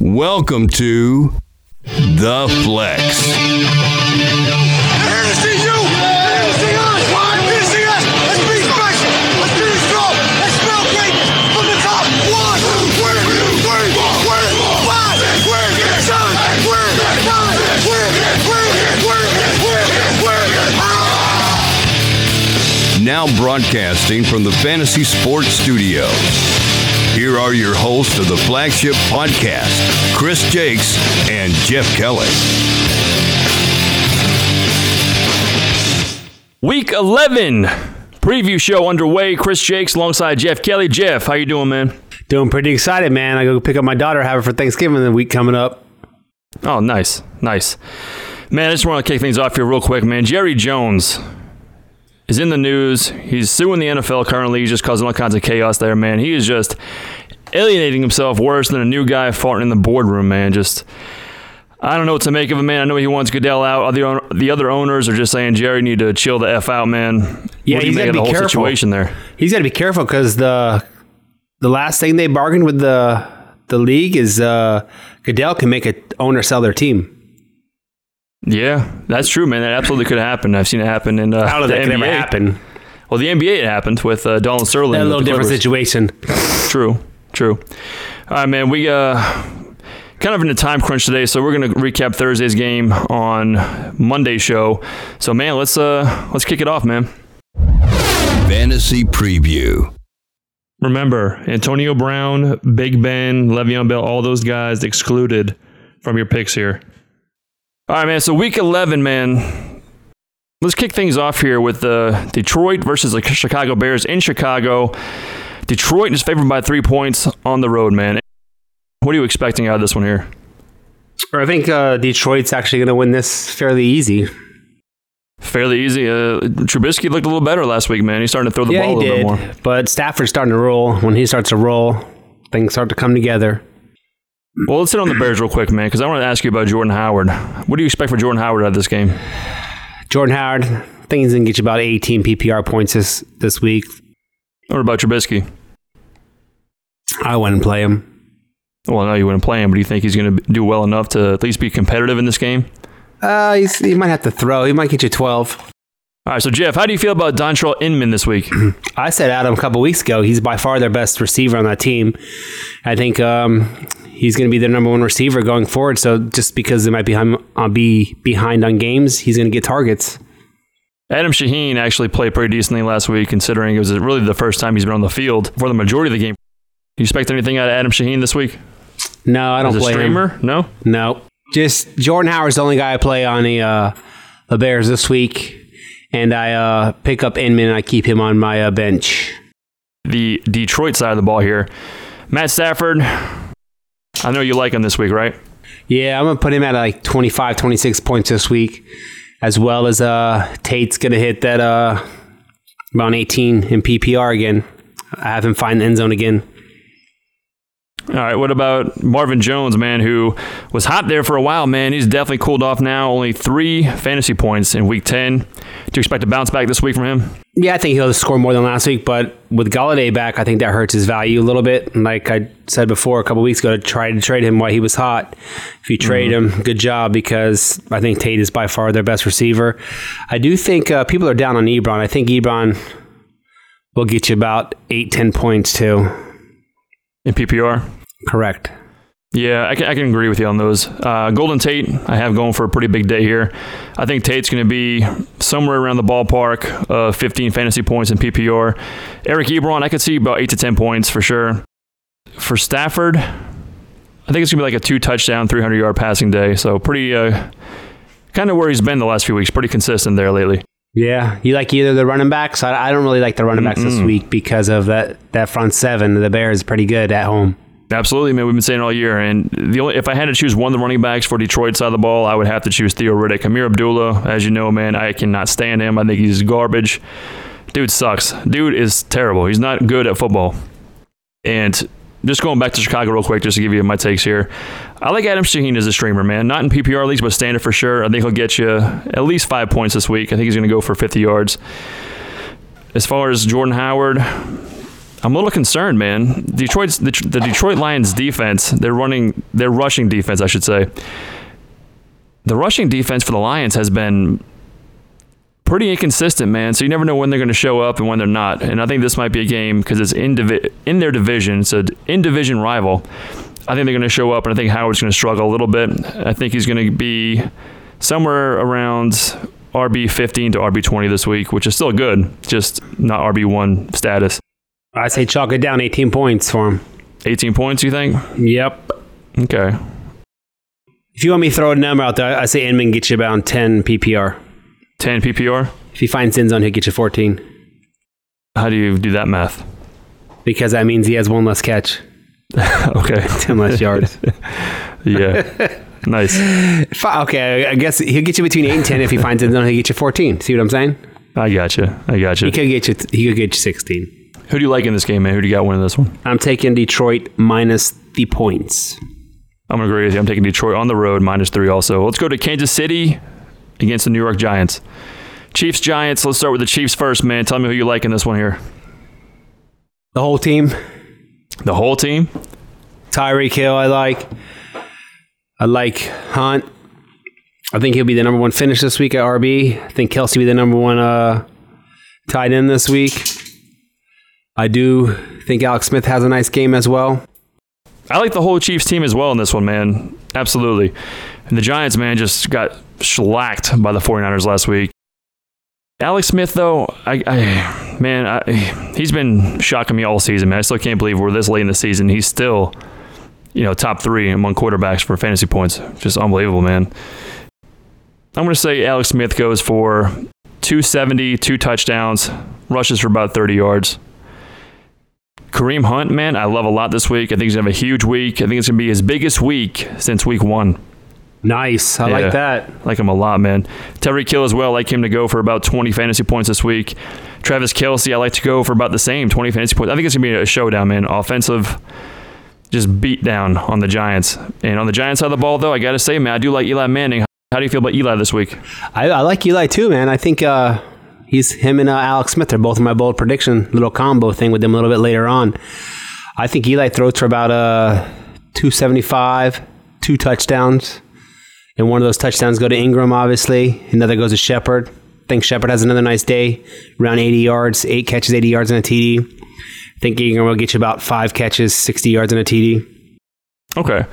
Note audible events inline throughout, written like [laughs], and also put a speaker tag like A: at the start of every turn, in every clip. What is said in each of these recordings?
A: Welcome to The Flex.
B: Ah!
A: Now broadcasting from the Fantasy Sports Studios. Here are your hosts of the flagship podcast, Chris Jakes and Jeff Kelly.
C: Week 11 preview show underway. Chris Jakes alongside Jeff Kelly. Jeff, how you doing, man?
D: Doing pretty excited, man. I go pick up my daughter, have her for Thanksgiving the week coming up.
C: Oh, nice, nice. Man, I just want to kick things off here real quick, man. Jerry Jones is in the news. He's suing the NFL currently. He's just causing all kinds of chaos there, man. He is just alienating himself worse than a new guy farting in the boardroom, man. Just I don't know what to make of him, man. I know he wants Goodell out. The the other owners are just saying, Jerry, need to chill the f out, man.
D: Yeah,
C: what do you
D: he's
C: make of the
D: be
C: whole
D: careful.
C: situation there?
D: He's got to be careful because the the last thing they bargained with the the league is uh, Goodell can make a owner sell their team.
C: Yeah, that's true, man. That absolutely could have happened. I've seen it happen in uh,
D: How did
C: the
D: that could
C: NBA.
D: ever happen?
C: Well, the NBA it happened with uh, Donald Sterling.
D: A little different
C: Clippers.
D: situation.
C: True, true. All right, man. We uh, kind of in a time crunch today, so we're gonna recap Thursday's game on Monday's show. So, man, let's uh, let's kick it off, man.
A: Fantasy Preview.
C: Remember, Antonio Brown, Big Ben, Le'Veon Bell, all those guys excluded from your picks here. All right, man. So week 11, man. Let's kick things off here with the Detroit versus the Chicago Bears in Chicago. Detroit is favored by three points on the road, man. What are you expecting out of this one here?
D: I think uh, Detroit's actually going to win this fairly easy.
C: Fairly easy. Uh, Trubisky looked a little better last week, man. He's starting to throw the
D: yeah,
C: ball a little
D: did.
C: bit more.
D: But Stafford's starting to roll. When he starts to roll, things start to come together.
C: Well, let's hit on the Bears real quick, man, because I want to ask you about Jordan Howard. What do you expect for Jordan Howard out of this game?
D: Jordan Howard, I think he's going to get you about 18 PPR points this, this week.
C: What about Trubisky?
D: I wouldn't play him.
C: Well, no, you wouldn't play him, but do you think he's going to do well enough to at least be competitive in this game?
D: Uh, he's, he might have to throw. He might get you 12.
C: All right, so Jeff, how do you feel about Dontrelle Inman this week? [clears throat]
D: I said Adam a couple weeks ago. He's by far their best receiver on that team. I think um, he's going to be their number one receiver going forward. So just because they might be, uh, be behind on games, he's going to get targets.
C: Adam Shaheen actually played pretty decently last week, considering it was really the first time he's been on the field for the majority of the game. Do you expect anything out of Adam Shaheen this week?
D: No, I don't
C: As a
D: play
C: streamer?
D: him.
C: No?
D: No, just Jordan Howard's the only guy I play on the uh, the Bears this week, and I uh, pick up Inman and I keep him on my uh, bench.
C: The Detroit side of the ball here. Matt Stafford, I know you like him this week, right?
D: Yeah, I'm gonna put him at like 25, 26 points this week, as well as uh, Tate's gonna hit that uh, around 18 in PPR again. I have him find the end zone again.
C: All right, what about Marvin Jones, man, who was hot there for a while, man? He's definitely cooled off now. Only three fantasy points in week 10. Do you expect to bounce back this week from him?
D: Yeah, I think he'll score more than last week, but with Golladay back, I think that hurts his value a little bit. Like I said before a couple weeks ago, to try to trade him while he was hot. If you trade him, good job because I think Tate is by far their best receiver. I do think uh, people are down on Ebron. I think Ebron will get you about eight, ten points too.
C: In PPR?
D: Correct.
C: Yeah, I can, I can agree with you on those. Uh, Golden Tate, I have going for a pretty big day here. I think Tate's going to be somewhere around the ballpark of 15 fantasy points in PPR. Eric Ebron, I could see about 8 to 10 points for sure. For Stafford, I think it's going to be like a two touchdown, 300 yard passing day. So pretty, uh, kind of where he's been the last few weeks. Pretty consistent there lately.
D: Yeah, you like either the running backs. I, I don't really like the running backs this week because of that that front seven. The Bears is pretty good at home.
C: Absolutely, man. We've been saying it all year. And the only if I had to choose one of the running backs for Detroit side of the ball, I would have to choose Theo Riddick. Ameer Abdullah, as you know, man, I cannot stand him. I think he's garbage. Dude sucks. Dude is terrible. He's not good at football. And just going back to Chicago real quick, just to give you my takes here. I like Adam Shaheen as a streamer, man. Not in PPR leagues, but standard for sure. I think he'll get you at least five points this week. I think he's going to go for 50 yards. As far as Jordan Howard, I'm a little concerned, man. Detroit's the, the Detroit Lions defense. They're running. Their rushing defense, I should say. The rushing defense for the Lions has been pretty inconsistent, man. So you never know when they're going to show up and when they're not. And I think this might be a game because it's in divi- in their division. It's an in division rival. I think they're going to show up, and I think Howard's going to struggle a little bit. I think he's going to be somewhere around RB 15 to RB 20 this week, which is still good, just not RB 1 status.
D: I say chalk it down 18 points for him.
C: 18 points, you think?
D: Yep.
C: Okay.
D: If you want me to throw a number out there, I say Inman gets you about 10 PPR.
C: 10 PPR?
D: If he finds end zone, he'll get you 14
C: How do you do that math?
D: because that means he has one less catch, [laughs]
C: okay. [laughs]
D: 10 less yards. [laughs]
C: Yeah. nice.
D: Okay, I guess he'll get you between 8 and 10. If he finds end zone, he'll get you 14. See what I'm saying?
C: I got you. I got you.
D: He could get you, he could get you 16.
C: Who do you like in this game, man? Who do you got winning this one?
D: I'm taking Detroit minus the points.
C: I'm going to agree with you. I'm taking Detroit on the road, minus three also. Let's go to Kansas City against the New York Giants. Chiefs, Giants. Let's start with the Chiefs first, man. Tell me who you like in this one here.
D: The whole team,
C: The whole team?
D: Tyreek Hill, I like. I like Hunt. I think he'll be the number one finish this week at RB. I think Kelce will be the number one uh, tight end this week. I do think Alex Smith has a nice game as well.
C: I like the whole Chiefs team as well in this one, man. Absolutely. And the Giants, man, just got shellacked by the 49ers last week. Alex Smith, though, I, I man, I, he's been shocking me all season, man. I still can't believe we're this late in the season. He's still, you know, top three among quarterbacks for fantasy points. Just unbelievable, man. I'm going to say Alex Smith goes for 270, two touchdowns, rushes for about 30 yards. Kareem Hunt, man, I love a lot this week. I think he's going to have a huge week. I think it's going to be his biggest week since week one.
D: Nice. I
C: Yeah.
D: like that.
C: Like him a lot, man. Tyreek Hill as well. I like him to go for about 20 fantasy points this week. Travis Kelce, I like to go for about the same, 20 fantasy points. I think it's going to be a showdown, man. Offensive, just beat down on the Giants. And on the Giants side of the ball, though, I got to say, man, I do like Eli Manning. How do you feel about Eli this week?
D: I, I like Eli too, man. I think uh, he's him and uh, Alex Smith are both in my bold prediction little combo thing with them a little bit later on. I think Eli throws for about uh, 275, two touchdowns. And one of those touchdowns go to Ingram, obviously. Another goes to Shepard. I think Shepard has another nice day, around 80 yards, eight catches, 80 yards, and a TD. I think Ingram will get you about five catches, 60 yards, and a TD.
C: Okay.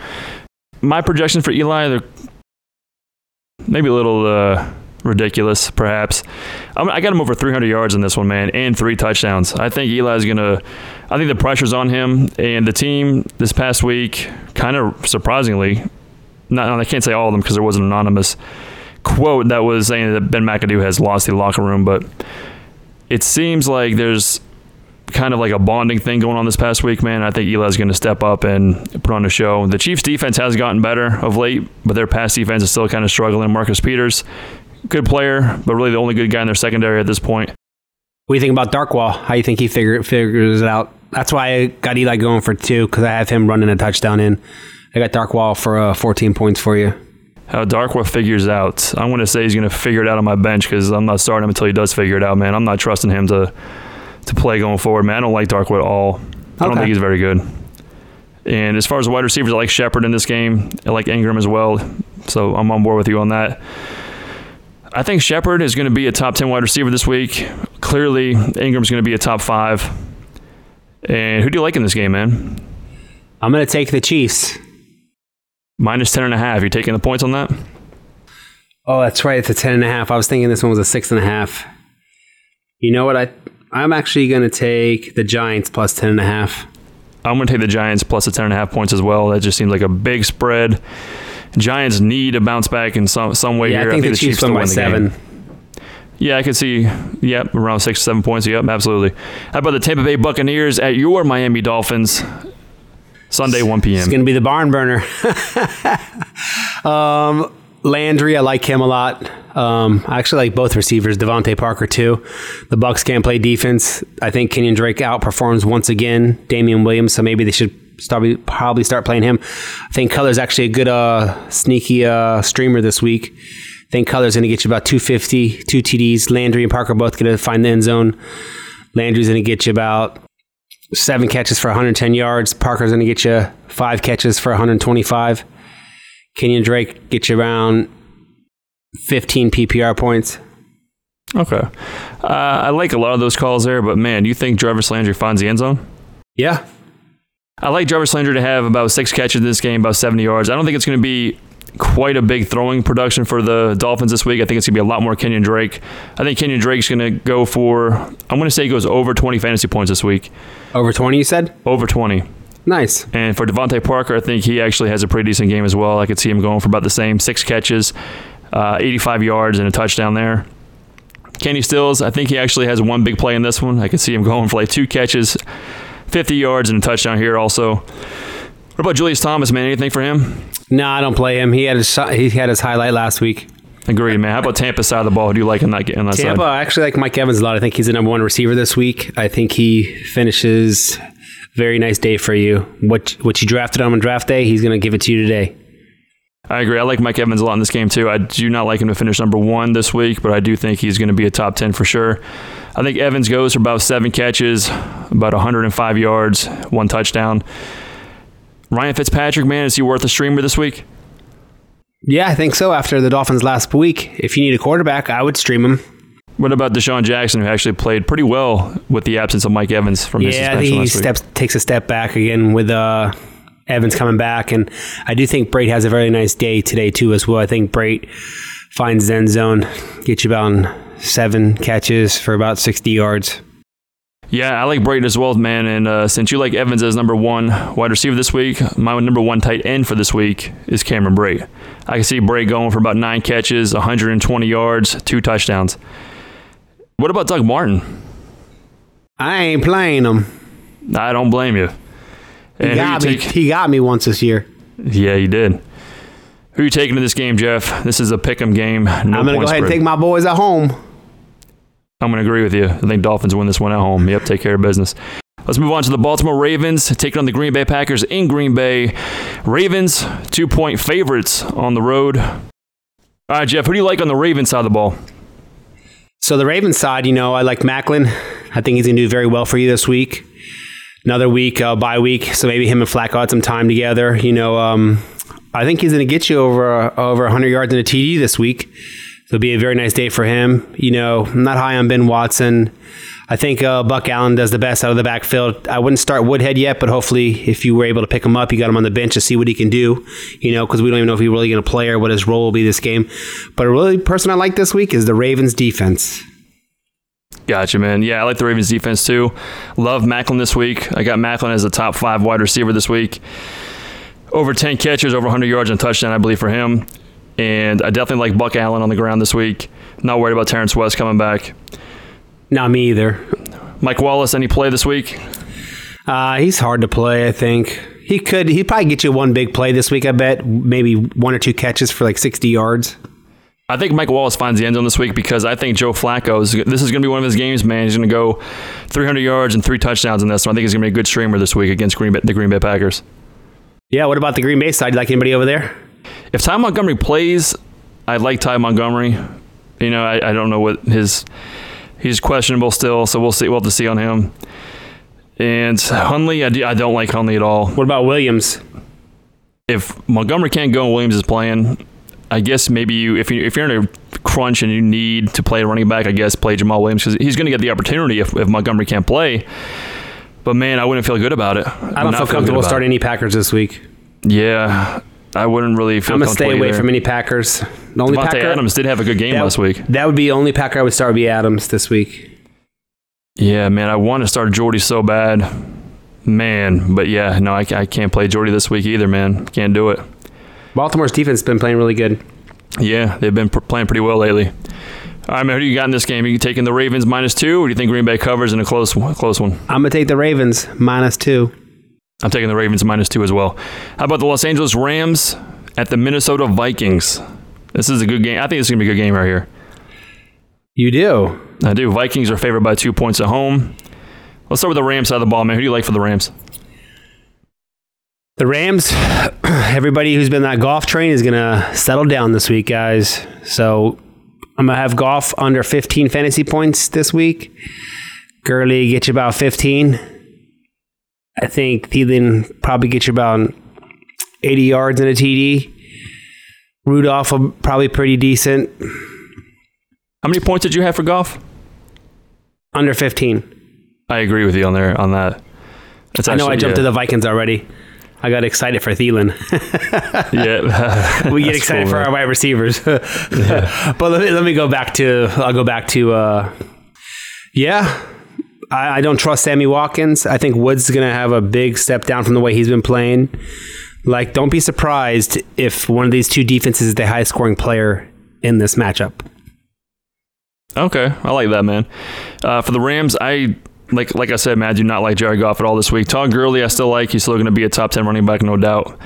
C: My projection for Eli, they're maybe a little uh, ridiculous, perhaps. I'm, I got him over 300 yards in this one, man, and three touchdowns. I think Eli's going to, I think the pressure's on him, and the team this past week, kind of surprisingly, not, I can't say all of them because there was an anonymous quote that was saying that Ben McAdoo has lost the locker room, but it seems like there's kind of like a bonding thing going on this past week, man. I think Eli's going to step up and put on a show. The Chiefs' defense has gotten better of late, but their pass defense is still kind of struggling. Marcus Peters, good player, but really the only good guy in their secondary at this point.
D: What do you think about Darkwa? How you think he figure, figures it out? That's why I got Eli going for two because I have him running a touchdown in. I got Darkwa for uh, 14 points for you.
C: How Darkwa figures out. I'm going to say he's going to figure it out on my bench because I'm not starting him until he does figure it out, man. I'm not trusting him to to play going forward, man. I don't like Darkwa at all. I don't
D: Okay.
C: think he's very good. And as far as wide receivers, I like Shepard in this game. I like Ingram as well. So I'm on board with you on that. I think Shepard is going to be a top 10 wide receiver this week. Clearly, Ingram's going to be a top five. And who do you like in this game, man?
D: I'm going to take the Chiefs.
C: Minus 10 and a half. You taking the points on that?
D: Oh, that's right. It's a 10 and a half. I was thinking this one was a six and a half. You know what? I, I'm actually going to take the Giants plus 10 and a half.
C: I'm going to take the Giants plus the 10 and a half points as well. That just seems like a big spread. Giants need to bounce back in some some way
D: Yeah,
C: here.
D: I think the Chiefs win by seven.
C: game. Yeah, I could see. Yep, around six, seven points. Yep, absolutely. How about the Tampa Bay Buccaneers at your Miami Dolphins? Sunday, 1 p.m.
D: It's going to be the barn burner. [laughs] um, Landry, I like him a lot. Um, I actually like both receivers, DeVante Parker too. The Bucs can't play defense. I think Kenyan Drake outperforms once again Damien Williams, so maybe they should start, probably start playing him. I think Cutler's actually a good uh, sneaky uh, streamer this week. I think Cutler's going to get you about 250, two TDs. Landry and Parker both going to find the end zone. Landry's going to get you about seven catches for 110 yards. Parker's going to get you five catches for 125. Kenyan Drake get you around 15 PPR points.
C: Okay. Uh, I like a lot of those calls there, but man, do you think Jarvis Landry finds the end zone?
D: Yeah.
C: I like Jarvis Landry to have about six catches in this game, about 70 yards. I don't think it's going to be quite a big throwing production for the Dolphins this week. I think it's going to be a lot more Kenyan Drake. I think Kenyan Drake's going to go for, I'm going to say he goes over 20 fantasy points this week.
D: Over 20, you said?
C: Over 20.
D: Nice.
C: And for DeVante Parker, I think he actually has a pretty decent game as well. I could see him going for about the same six catches, uh, 85 yards, and a touchdown there. Kenny Stills, I think he actually has one big play in this one. I could see him [laughs] going for like two catches, 50 yards, and a touchdown here also. What about Julius Thomas, man? Anything for him?
D: No, I don't play him. He had his he had his highlight last week.
C: Agreed, man. How about Tampa side of the ball? Who do you like in that, that
D: Tampa,
C: side?
D: I actually like Mike Evans a lot. I think he's the number one receiver this week. I think he finishes very nice day for you. What what you drafted him on draft day, he's going to give it to you today.
C: I agree. I like Mike Evans a lot in this game too. I do not like him to finish number one this week, but I do think he's going to be a top ten for sure. I think Evans goes for about seven catches, about 105 yards, one touchdown. Ryan Fitzpatrick, man, is he worth a streamer this week?
D: Yeah, I think so. After the Dolphins last week, if you need a quarterback, I would stream him.
C: What about DeSean Jackson, who actually played pretty well with the absence of Mike Evans from his
D: Yeah, I
C: suspension
D: think he steps takes a step back again with uh, Evans coming back, and I do think Brate has a very nice day today too as well. I think Brate finds the end zone, gets you about seven catches for about sixty yards.
C: Yeah, I like Brayton as well, man. And uh, since you like Evans as number one wide receiver this week, my number one tight end for this week is Cameron Brate. I can see Brate going for about nine catches, 120 yards, two touchdowns. What about Doug Martin?
D: I ain't playing him.
C: I don't blame you.
D: He
C: And who
D: got me.
C: take-
D: He got me once this year.
C: Yeah, you did. Who are you taking to this game, Jeff? This is a pick'em game. No
D: I'm gonna go
C: point
D: ahead and take my boys at home.
C: I'm going to agree with you. I think Dolphins win this one at home. Yep, take care of business. Let's move on to the Baltimore Ravens taking on the Green Bay Packers in Green Bay. Ravens, two point favorites on the road. All right, Jeff, who do you like on the Ravens side of the ball?
D: So the Ravens side, you know, I like Maclin. I think he's going to do very well for you this week. Another week, uh, bye week, so maybe him and Flacco had some time together. You know, um, I think he's going to get you over uh, over 100 yards in a TD this week. It'll be a very nice day for him. You know, I'm not high on Ben Watson. I think uh, Buck Allen does the best out of the backfield. I wouldn't start Woodhead yet, but hopefully, if you were able to pick him up, you got him on the bench to see what he can do. You know, because we don't even know if he's really going to play or what his role will be this game. But a really person I like this week is the Ravens defense.
C: Gotcha, man. Yeah, I like the Ravens defense too. Love Maclin this week. I got Maclin as a top five wide receiver this week. Over 10 catches, over 100 yards and touchdown, I believe, for him. And I definitely like Buck Allen on the ground this week. Not worried about Terrence West coming back.
D: Not me either.
C: Mike Wallace, any play this week?
D: Uh, he's hard to play. I think he could. He'd probably get you one big play this week. I bet maybe one or two catches for like sixty yards.
C: I think Mike Wallace finds the end zone this week because I think Joe Flacco is. This is going to be one of his games, man. He's going to go 300 yards and three touchdowns in this one. I think he's going to be a good streamer this week against Green Bay, the Green Bay Packers.
D: Yeah. What about the Green Bay side? You like anybody over there?
C: If Ty Montgomery plays, I like Ty Montgomery. You know, I, I don't know what his. He's questionable still, so we'll see. We'll have to see on him. And Hundley, I, do, I don't like Hundley at all.
D: What about Williams?
C: If Montgomery can't go and Williams is playing, I guess maybe you if you if you're in a crunch and you need to play a running back, I guess play Jamaal Williams because he's going to get the opportunity if, if Montgomery can't play. But man, I wouldn't feel good about it.
D: I don't feel comfortable starting any Packers this week.
C: Yeah, I wouldn't really feel.
D: I'm gonna stay away
C: either.
D: from any Packers. The only
C: Davante
D: Packer
C: Adams did have a good game
D: that,
C: last week.
D: That would be the only Packer I would start would be Adams this week.
C: Yeah, man, I want to start Jordy so bad, man. But yeah, no, I, I can't play Jordy this week either, man. Can't do it.
D: Baltimore's defense has been playing really good.
C: Yeah, they've been pr- playing pretty well lately. All right, man, who do you got in this game? Are you taking the Ravens minus two, or do you think Green Bay covers in a close one? Close one.
D: I'm gonna take the Ravens minus two.
C: I'm taking the Ravens minus two as well. How about the Los Angeles Rams at the Minnesota Vikings? This is a good game. I think this is gonna be a good game right here.
D: You do.
C: I do. Vikings are favored by two points at home. Let's start with the Rams side of the ball, man. Who do you like for the Rams?
D: The Rams, [clears throat] everybody who's been that Goff train is going to settle down this week, guys. So I'm going to have Goff under 15 fantasy points this week. Gurley get you about 15. I think Thielen probably gets you about 80 yards in a TD. Rudolph will probably pretty decent.
C: How many points did you have for Goff?
D: Under 15.
C: I agree with you on there on that. That's
D: I know I jumped uh,
C: to
D: the Vikings already. I got excited for Thielen. [laughs]
C: yeah. [laughs]
D: we get excited
C: cool,
D: for
C: man.
D: our wide receivers. [laughs] but let me, let me go back to I'll go back to uh, yeah. I, I don't trust Sammy Watkins. I think Woods is going to have a big step down from the way he's been playing. Like, don't be surprised if one of these two defenses is the highest scoring player in this matchup.
C: Okay, I like that, man. Uh, for the Rams, I like like I said, man, I do not like Jared Goff at all this week. Todd Gurley, I still like. He's still going to be a top ten running back, no doubt.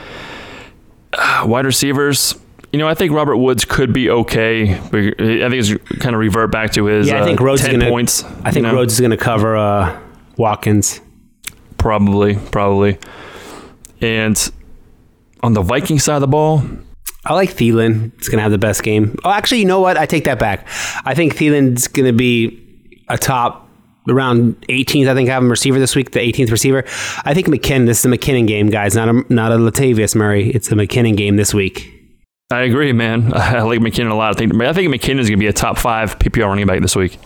C: Uh, [sighs] wide receivers, you know, I think Robert Woods could be okay. But I think he's kind of revert back to his.
D: Yeah, I think
C: uh,
D: Rhodes is
C: 10
D: gonna-
C: points.
D: I think
C: you know?
D: Rhodes is going to cover uh, Watkins.
C: probably, probably. And on the Viking side of the ball,
D: I like Thielen. It's going to have the best game. Oh, actually, you know what? I take that back. I think Thielen's going to be a top around 18th. I think I have him receiver this week, the 18th receiver. I think McKinnon. This is a McKinnon game, guys, not a not a Latavius Murray. It's a McKinnon game this week.
C: I agree, man. [laughs] I like McKinnon a lot. I think I think McKinnon is going to be a top five PPR running back this week.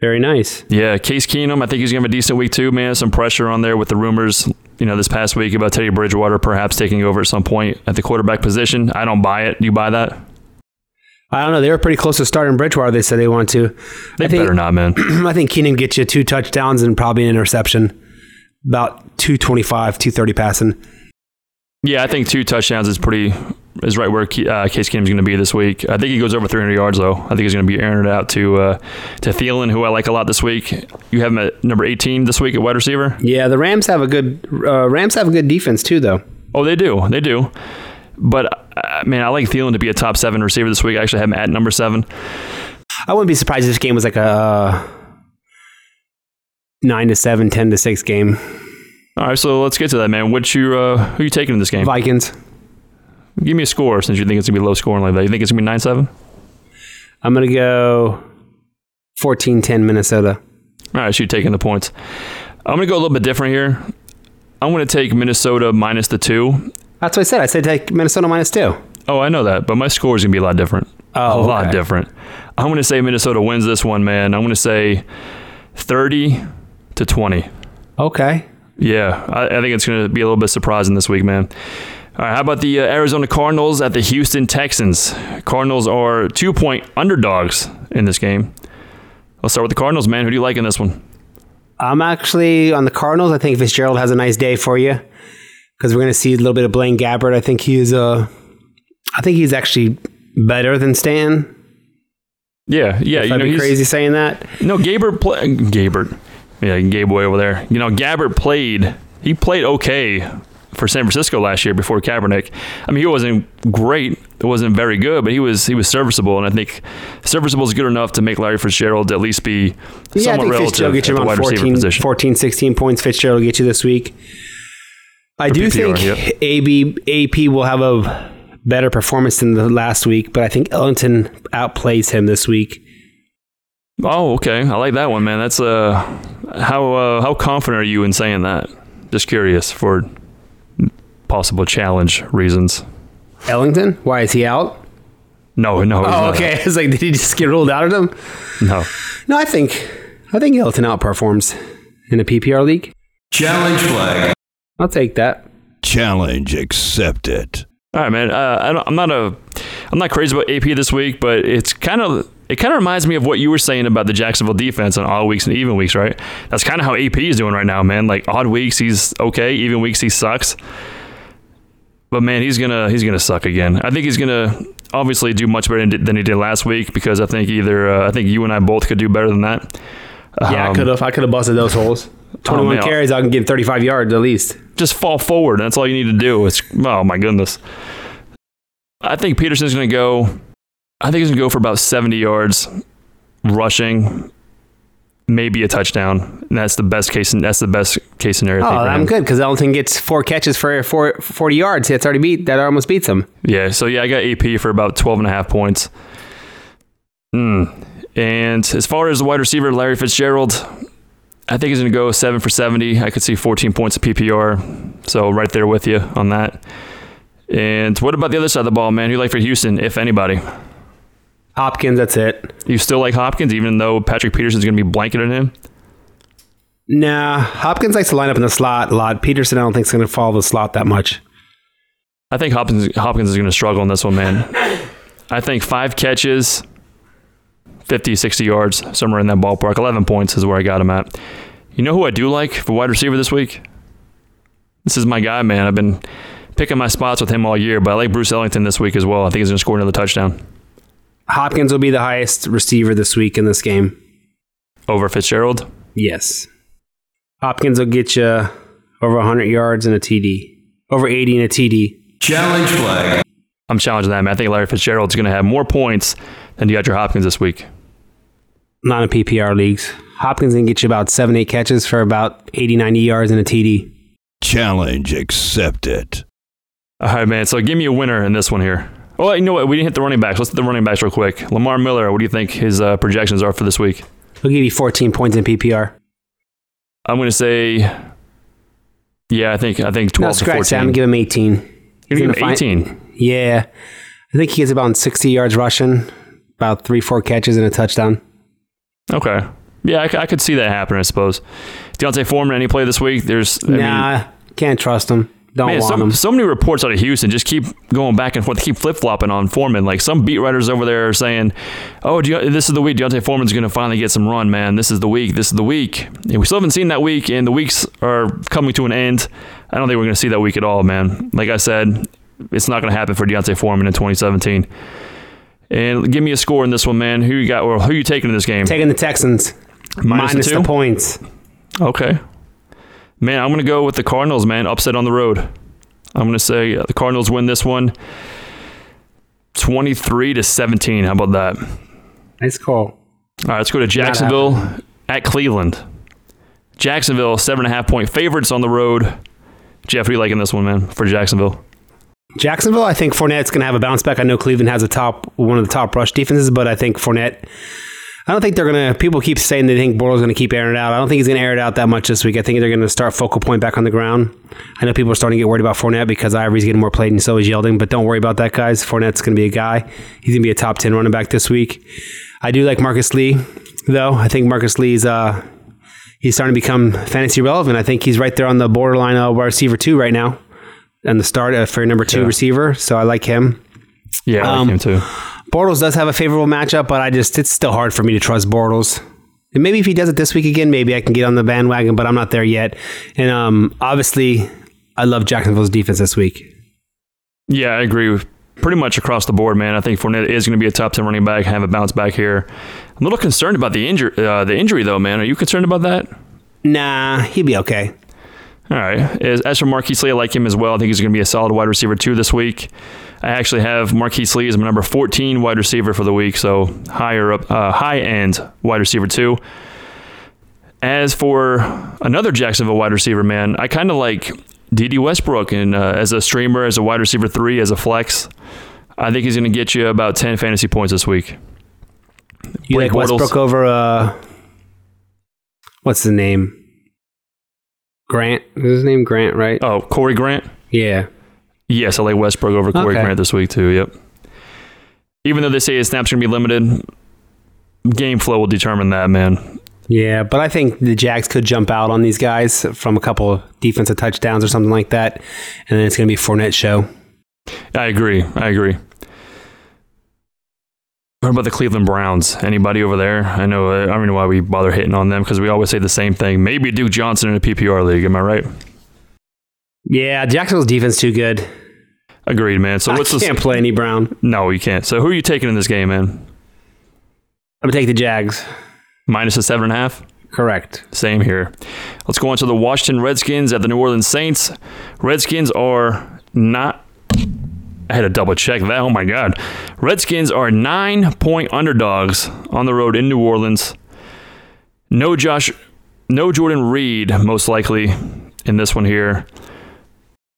D: Very nice.
C: Yeah, Case Keenum, I think he's going to have a decent week too, man. Some pressure on there with the rumors, you know, this past week about Teddy Bridgewater perhaps taking over at some point at the quarterback position. I don't buy it. Do you buy that?
D: I don't know. They were pretty close to starting Bridgewater. They said they want to.
C: They
D: I think,
C: better not, man. [clears throat]
D: I think Keenum gets you two touchdowns and probably an interception. About 225, 230 passing.
C: yeah, I think two touchdowns is pretty is right where uh, Case Keenum's going to be this week. I think he goes over 300 yards though. I think he's going to be airing it out to uh, to Thielen, who I like a lot this week. You have him at number 18 this week at wide receiver.
D: Yeah, the Rams have a good uh, Rams have a good defense too, though.
C: Oh, they do. They do. But uh, man, I like Thielen to be a top seven receiver this week. I actually have him at number seven.
D: I wouldn't be surprised if this game was like a uh, nine to seven, 10 to six game.
C: All right, so let's get to that, man. What you uh, who you taking in this game?
D: Vikings.
C: Give me a score since you think it's gonna be low scoring like that. You think it's gonna be nine seven?
D: I'm gonna go 14-10 Minnesota.
C: All right, so you're taking the points. I'm gonna go a little bit different here. I'm gonna take Minnesota minus the two.
D: That's what I said. I said take Minnesota minus two.
C: Oh, I know that, but my score is gonna be a lot different.
D: Oh,
C: a lot different. I'm gonna say Minnesota wins this one, man. I'm gonna say 30 to 20.
D: Okay.
C: Yeah, I, I think it's going to be a little bit surprising this week, man. All right, how about the uh, Arizona Cardinals at the Houston Texans? Cardinals are two point underdogs in this game. Let's start with the Cardinals, man. Who do you like in this one?
D: I'm actually on the Cardinals. I think Fitzgerald has a nice day for you because we're going to see a little bit of Blaine Gabbert. I think he is uh, I think he's actually better than Stan.
C: Yeah, yeah.
D: If
C: you
D: I'd
C: know,
D: be
C: he's,
D: crazy saying that.
C: No, Gabbert. Play, Gabbert. Yeah, Gabe Boy over there. You know, Gabbert played. He played okay for San Francisco last year before Kaepernick. I mean, he wasn't great. It wasn't very good, but he was he was serviceable, and I think serviceable is good enough to make Larry Fitzgerald at least be
D: Yeah, I
C: somewhat
D: think
C: relative
D: Fitzgerald
C: at
D: gets you
C: the
D: around
C: wide
D: 14,
C: position.
D: 14, 16 points. Fitzgerald will get you this week. I do
C: PPR,
D: think
C: yep.
D: AB AP will have a better performance than the last week, but I think Ellington outplays him this week.
C: Oh, okay. I like that one, man. That's uh, how uh, how confident are you in saying that? Just curious for possible challenge reasons.
D: Ellington? Why is he out?
C: No, no.
D: Oh,
C: not.
D: okay. [laughs] It's like, did he just get ruled out of them?
C: No.
D: No, I think I think Ellington outperforms in a PPR league.
A: Challenge flag.
D: I'll take that.
A: Challenge accepted.
C: All right, man. Uh, I don't, I'm not a, I'm not crazy about AP this week, but it's kind of, it kind of reminds me of what you were saying about the Jacksonville defense on odd weeks and even weeks, right? That's kind of how AP is doing right now, man. Like odd weeks, he's okay. Even weeks, he sucks. But man, he's gonna, he's gonna suck again. I think he's gonna obviously do much better than he did last week because I think either, uh, I think you and I both could do better than that.
D: Yeah, I
C: Um,
D: could have. I could have busted those holes. Twenty-one
C: man.
D: carries. I can get thirty-five yards at least.
C: just fall forward. That's all you need to do. It's oh my goodness. I think Peterson's going to go. I think he's going to go for about 70 yards rushing, maybe a touchdown. And that's the best case. That's the best case scenario.
D: Oh, I'm good because Ellington gets four catches for four, 40 yards. That's already beat. That almost beats him.
C: Yeah. So yeah, I got AP for about 12 and a half points. Hmm. And as far as the wide receiver, Larry Fitzgerald, I think he's going to go seven for 70. I could see 14 points of PPR. So right there with you on that. And what about the other side of the ball, man? Who you like for Houston, if anybody?
D: Hopkins, that's it.
C: You still like Hopkins, even though Patrick Peterson's going to be blanketing him?
D: Nah, Hopkins likes to line up in the slot a lot. Peterson, I don't think is going to follow the slot that much.
C: I think Hopkins Hopkins is going to struggle in this one, man. I think five catches, 50, 60 yards, somewhere in that ballpark. 11 points is where I got him at. You know who I do like for wide receiver this week? This is my guy, man. I've been picking my spots with him all year, but I like Bruce Ellington this week as well. I think he's going to score another touchdown.
D: Hopkins will be the highest receiver this week in this game.
C: Over Fitzgerald?
D: Yes. Hopkins will get you over 100 yards and a TD, over 80 and a TD.
A: Challenge flag.
C: I'm challenging that, man. I think Larry Fitzgerald's going to have more points than your Hopkins this week.
D: Not in PPR leagues. Hopkins can get you about seven, eight catches for about 80, 90 yards and a TD.
A: Challenge accepted.
C: All right, man. So give me a winner in this one here. Oh, you know what? We didn't hit the running backs. Let's hit the running backs real quick. Lamar Miller, what do you think his uh, projections are for this week?
D: He'll give you 14 points in PPR.
C: I'm going to say, yeah, I think I think 12
D: No,
C: to 14.
D: that. I'm going to give him 18.
C: You're gonna
D: gonna
C: give him
D: find-
C: 18.
D: Yeah. I think he gets about 60 yards rushing, about three, four catches and a touchdown.
C: Okay. Yeah, I could see that happen, I suppose. D'Onta Foreman, any play this week? There's, I mean,
D: nah, can't trust him. Don't
C: Man,
D: want
C: so,
D: him.
C: so many reports out of Houston just keep going back and forth, keep flip flopping on Foreman. Like some beat writers over there are saying, "Oh, De- this is the week D'Onta Foreman's going to finally get some run, man. This is the week. This is the week." And we still haven't seen that week, and the weeks are coming to an end. I don't think we're going to see that week at all, man. Like I said, it's not going to happen for D'Onta Foreman in 2017. And give me a score in this one, man. Who you got, or who you taking in this game?
D: Taking the Texans.
C: Minus the
D: minus
C: two?
D: the points.
C: Okay. Man, I'm going to go with the Cardinals, man. Upset on the road. I'm going to say the Cardinals win this one 23 to 17. How about that?
D: Nice call.
C: All right, let's go to Jacksonville at Cleveland. Jacksonville, seven and a half point favorites on the road. Jeff, what are you liking this one, man, for Jacksonville?
D: Jacksonville, I think Fournette's going to have a bounce back. I know Cleveland has a top one of the top rush defenses, but I think Fournette. I don't think they're going to. People keep saying they think Bortles going to keep airing it out. I don't think he's going to air it out that much this week. I think they're going to start focal point back on the ground. I know people are starting to get worried about Fournette because Ivory's getting more played and so is Yeldon, but don't worry about that, guys. Fournette's going to be a guy. He's going to be a top ten running back this week. I do like Marqise Lee, though. I think Marqise Lee's uh, he's starting to become fantasy relevant. I think he's right there on the borderline of wide receiver two right now, and the start uh, for number two
C: Yeah.
D: receiver. So I like him.
C: Yeah, I like
D: Um,
C: him too.
D: Bortles does have a favorable matchup, but I just it's still hard for me to trust Bortles. And maybe if he does it this week again, maybe I can get on the bandwagon, but I'm not there yet. And um, obviously, I love Jacksonville's defense this week.
C: Yeah, I agree with pretty much across the board, man. I think Fournette is going to be a top 10 running back, have a bounce back here. I'm a little concerned about the injury, uh, the injury though, man. Are you concerned about that?
D: Nah, he'll be okay.
C: All right. As, as for Marqise Lee, I like him as well. I think he's going to be a solid wide receiver too this week. I actually have Marqise Lee as my number 14 wide receiver for the week, so higher up, uh, high end wide receiver two. As for another Jacksonville wide receiver, man, I kind of like Dede Westbrook and uh, as a streamer, as a wide receiver three, as a flex. I think he's going to get you about 10 fantasy points this week.
D: You
C: Blake
D: like
C: Bortles.
D: Westbrook over uh, what's the name? Grant. Is his name Grant? Right?
C: Oh, Corey Grant.
D: Yeah.
C: Yes, I like Westbrook over Corey
D: Okay.
C: Grant this week too. Yep. Even though they say his snaps are gonna be limited, game flow will determine that, man.
D: Yeah, but I think the Jags could jump out on these guys from a couple defensive touchdowns or something like that, and then it's going to be Fournette show.
C: I agree. I agree. What about the Cleveland Browns? Anybody over there? I know. uh, I don't know why we bother hitting on them because we always say the same thing. Maybe Duke Johnson in a PPR league. Am I right?
D: Yeah, Jacksonville's defense too good.
C: Agreed, man. So what's
D: I
C: the?
D: can't play any Brown.
C: No, you can't. So who are you taking in this game, man?
D: I'm gonna take the Jags.
C: Minus a seven and a half.
D: Correct.
C: Same here. Let's go on to the Washington Redskins at the New Orleans Saints. Redskins are not. I had to double check that. Oh my God. Redskins are nine point underdogs on the road in New Orleans. No Josh, no Jordan Reed, most likely in this one here.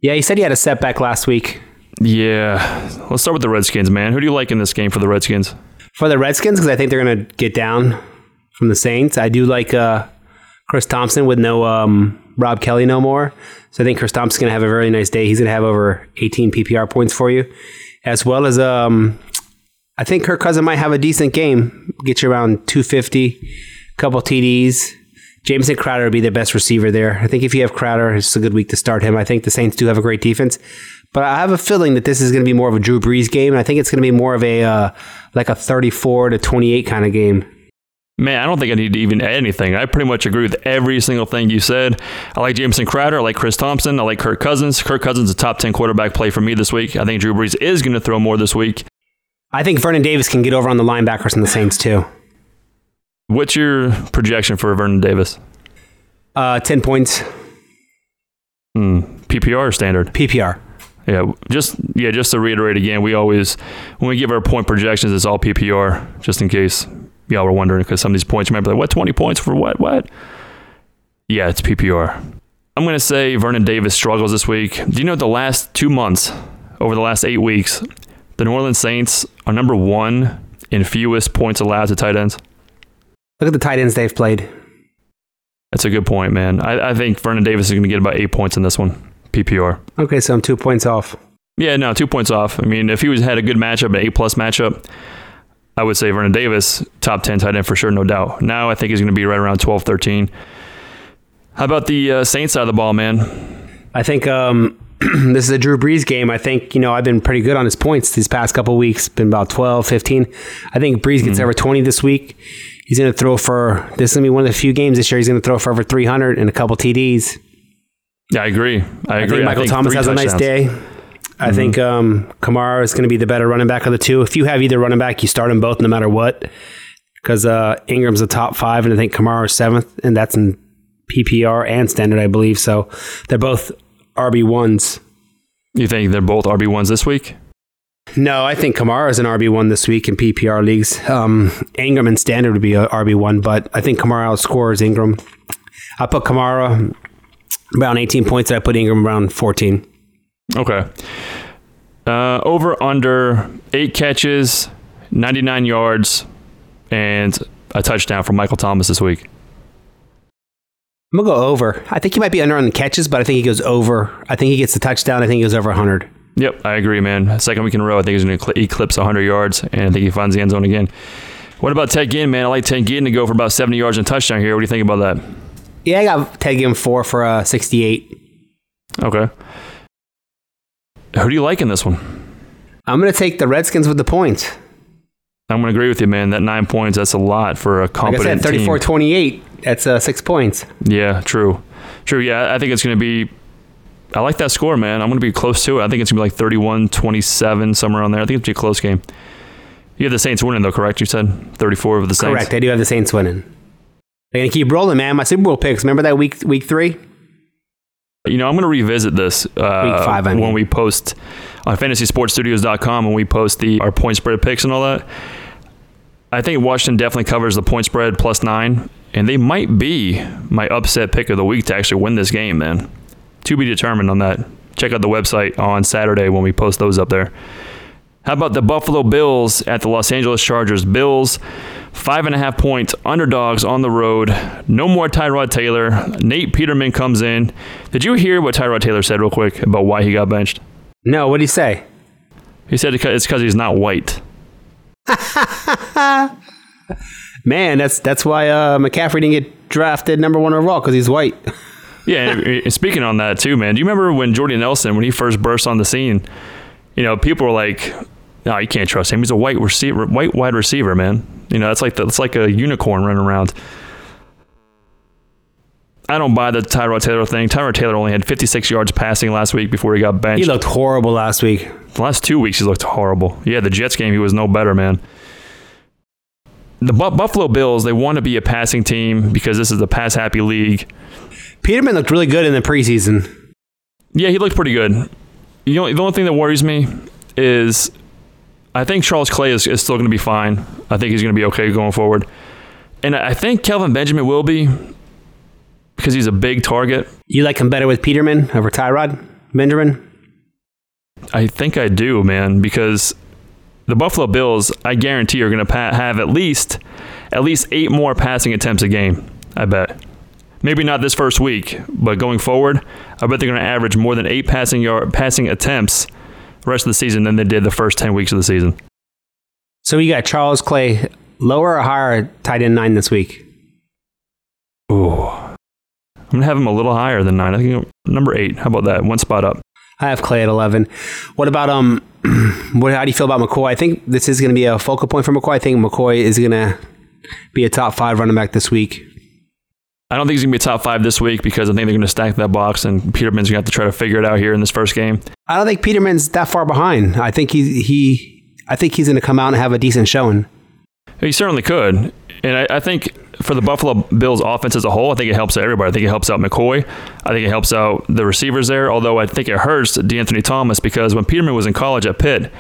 D: Yeah, he said he had a setback last week
C: Yeah. Let's start with the Redskins, man. Who do you like in this game for the Redskins?
D: for the Redskins because I think they're gonna get down from the Saints. I do like uh, Chris Thompson with no um, Rob Kelley no more. So I think Chris Thompson's going to have a very nice day. He's going to have over 18 PPR points for you, as well as um, I think Kirk Cousin might have a decent game. Get you around 250, couple TDs. Jamison Crowder would be the best receiver there. I think if you have Crowder, it's a good week to start him. I think the Saints do have a great defense, but I have a feeling that this is going to be more of a Drew Brees game, and I think it's going to be more of a uh, like a 34 to 28 kind of game.
C: Man, I don't think I need to even add anything. I pretty much agree with every single thing you said. I like Jamison Crowder. I like Chris Thompson. I like Kirk Cousins. Kirk Cousins is a top 10 quarterback play for me this week. I think Drew Brees is going to throw more this week.
D: I think Vernon Davis can get over on the linebackers and the Saints too.
C: What's your projection for Vernon Davis?
D: Uh, 10 points.
C: Hmm. PPR standard?
D: PPR.
C: Yeah, just yeah, just to reiterate again, we always when we give our point projections, it's all PPR, just in case y'all were wondering because some of these points be like, what twenty points for what? What? Yeah, it's PPR. I'm gonna say Vernon Davis struggles this week. Do you know the last two months, over the last eight weeks, the New Orleans Saints are number one in fewest points allowed to tight ends?
D: Look at the tight ends they've played.
C: That's a good point, man. I, I think Vernon Davis is going to get about eight points in this one. PPR.
D: Okay, so I'm two points off.
C: Yeah, no, two points off. I mean, if he was had a good matchup, an A plus matchup, I would say Vernon Davis, top 10 tight end for sure, no doubt. Now I think he's going to be right around 12, 13. How about the uh, Saints side of the ball, man?
D: I think um, [clears throat] this is a Drew Brees game. I think, you know, I've been pretty good on his points these past couple weeks, been about 12, 15. I think Brees gets mm-hmm. over 20 this week. He's going to throw for, this is going to be one of the few games this year he's going to throw for over 300 and a couple TDs.
C: Yeah, I agree. I, I agree.
D: Think Michael think Thomas has touchdowns. a nice day. I mm-hmm. think um, Kamara is going to be the better running back of the two. If you have either running back, you start them both no matter what. Because uh, Ingram's the top five, and I think Kamara is seventh, and that's in PPR and standard, I believe. So they're both RB ones.
C: You think they're both RB ones this week?
D: No, I think Kamara is an RB one this week in PPR leagues. Um, Ingram and standard would be a RB one, but I think Kamara outscores Ingram. I put Kamara around 18 points. and I put Ingram around 14.
C: Okay. Uh, over under eight catches, 99 yards, and a touchdown from Michael Thomas this week.
D: I'm gonna go over. I think he might be under on the catches, but I think he goes over. I think he gets the touchdown. I think he goes over 100.
C: Yep, I agree, man. Second week in a row, I think he's going to eclipse 100 yards, and I think he finds the end zone again. What about Ted Ginn, man? I like Ted Ginn to go for about 70 yards and touchdown here. What do you think about that?
D: Yeah, I got Ted Ginn four for uh, 68.
C: Okay. Who do you like in this one?
D: I'm going to take the Redskins with the points.
C: I'm going to agree with you, man. That nine points, that's a lot for a competent like I said,
D: 34 28. That's uh, six points.
C: Yeah, true. True. Yeah, I think it's going to be I like that score, man. I'm going to be close to it. I think it's going to be like 31 27, somewhere on there. I think it's going to be a close game. You have the Saints winning, though, correct? You said 34 of the Saints.
D: Correct. I do have the Saints winning. They're going to keep rolling, man. My Super Bowl picks. Remember that week week three?
C: You know, I'm going to revisit this uh, week five, I mean. when we post on fantasysportstudios.com when we post the our point spread picks and all that. I think Washington definitely covers the point spread plus nine, and they might be my upset pick of the week to actually win this game, man to be determined on that. Check out the website on Saturday when we post those up there. How about the Buffalo Bills at the Los Angeles Chargers? Bills, five and a half point underdogs on the road. No more Tyrod Taylor. Nate Peterman comes in. Did you hear what Tyrod Taylor said, real quick, about why he got benched?
D: No, what did he say?
C: He said it's because he's not white. [laughs]
D: Man, that's that's why uh, McCaffrey didn't get drafted number one overall because he's white. [laughs]
C: Yeah, and speaking on that too, man. Do you remember when Jordy Nelson, when he first burst on the scene, you know, people were like, "No, you can't trust him. He's a white receiver, white wide receiver, man. You know, that's like the, it's like a unicorn running around." I don't buy the Tyrod Taylor thing. Tyrod Taylor only had 56 yards passing last week before he got benched.
D: He looked horrible last week.
C: The last two weeks, he looked horrible. Yeah, the Jets game, he was no better, man. The Buffalo Bills, they want to be a passing team because this is a pass happy league.
D: Peterman looked really good in the preseason.
C: Yeah, he looked pretty good. You know, the only thing that worries me is I think Charles Clay is, is still going to be fine. I think he's going to be okay going forward. And I think Kelvin Benjamin will be because he's a big target.
D: You like him better with Peterman over Tyrod Benjamin?
C: I think I do, man, because the Buffalo Bills, I guarantee, are going to pa- have at least at least eight more passing attempts a game. I bet. Maybe not this first week, but going forward, I bet they're going to average more than eight passing yard passing attempts rest of the season than they did the first ten weeks of the season.
D: So you got Charles Clay lower or higher tight end nine this week?
C: Ooh, I'm gonna have him a little higher than nine. I think number eight. How about that? One spot up.
D: I have Clay at eleven. What about um? [clears throat] What, how do you feel about McCoy? I think this is going to be a focal point for McCoy. I think McCoy is going to be a top five running back this week.
C: I don't think he's gonna be top five this week because I think they're gonna stack that box, and Peterman's gonna have to try to figure it out here in this first game.
D: I don't think Peterman's that far behind. I think he he. I think he's going to come out and have a decent showing.
C: He certainly could, and I, I think for the Buffalo Bills offense as a whole, I think it helps everybody. I think it helps out McCoy. I think it helps out the receivers there. Although I think it hurts D'Anthony Thomas because when Peterman was in college at Pitt,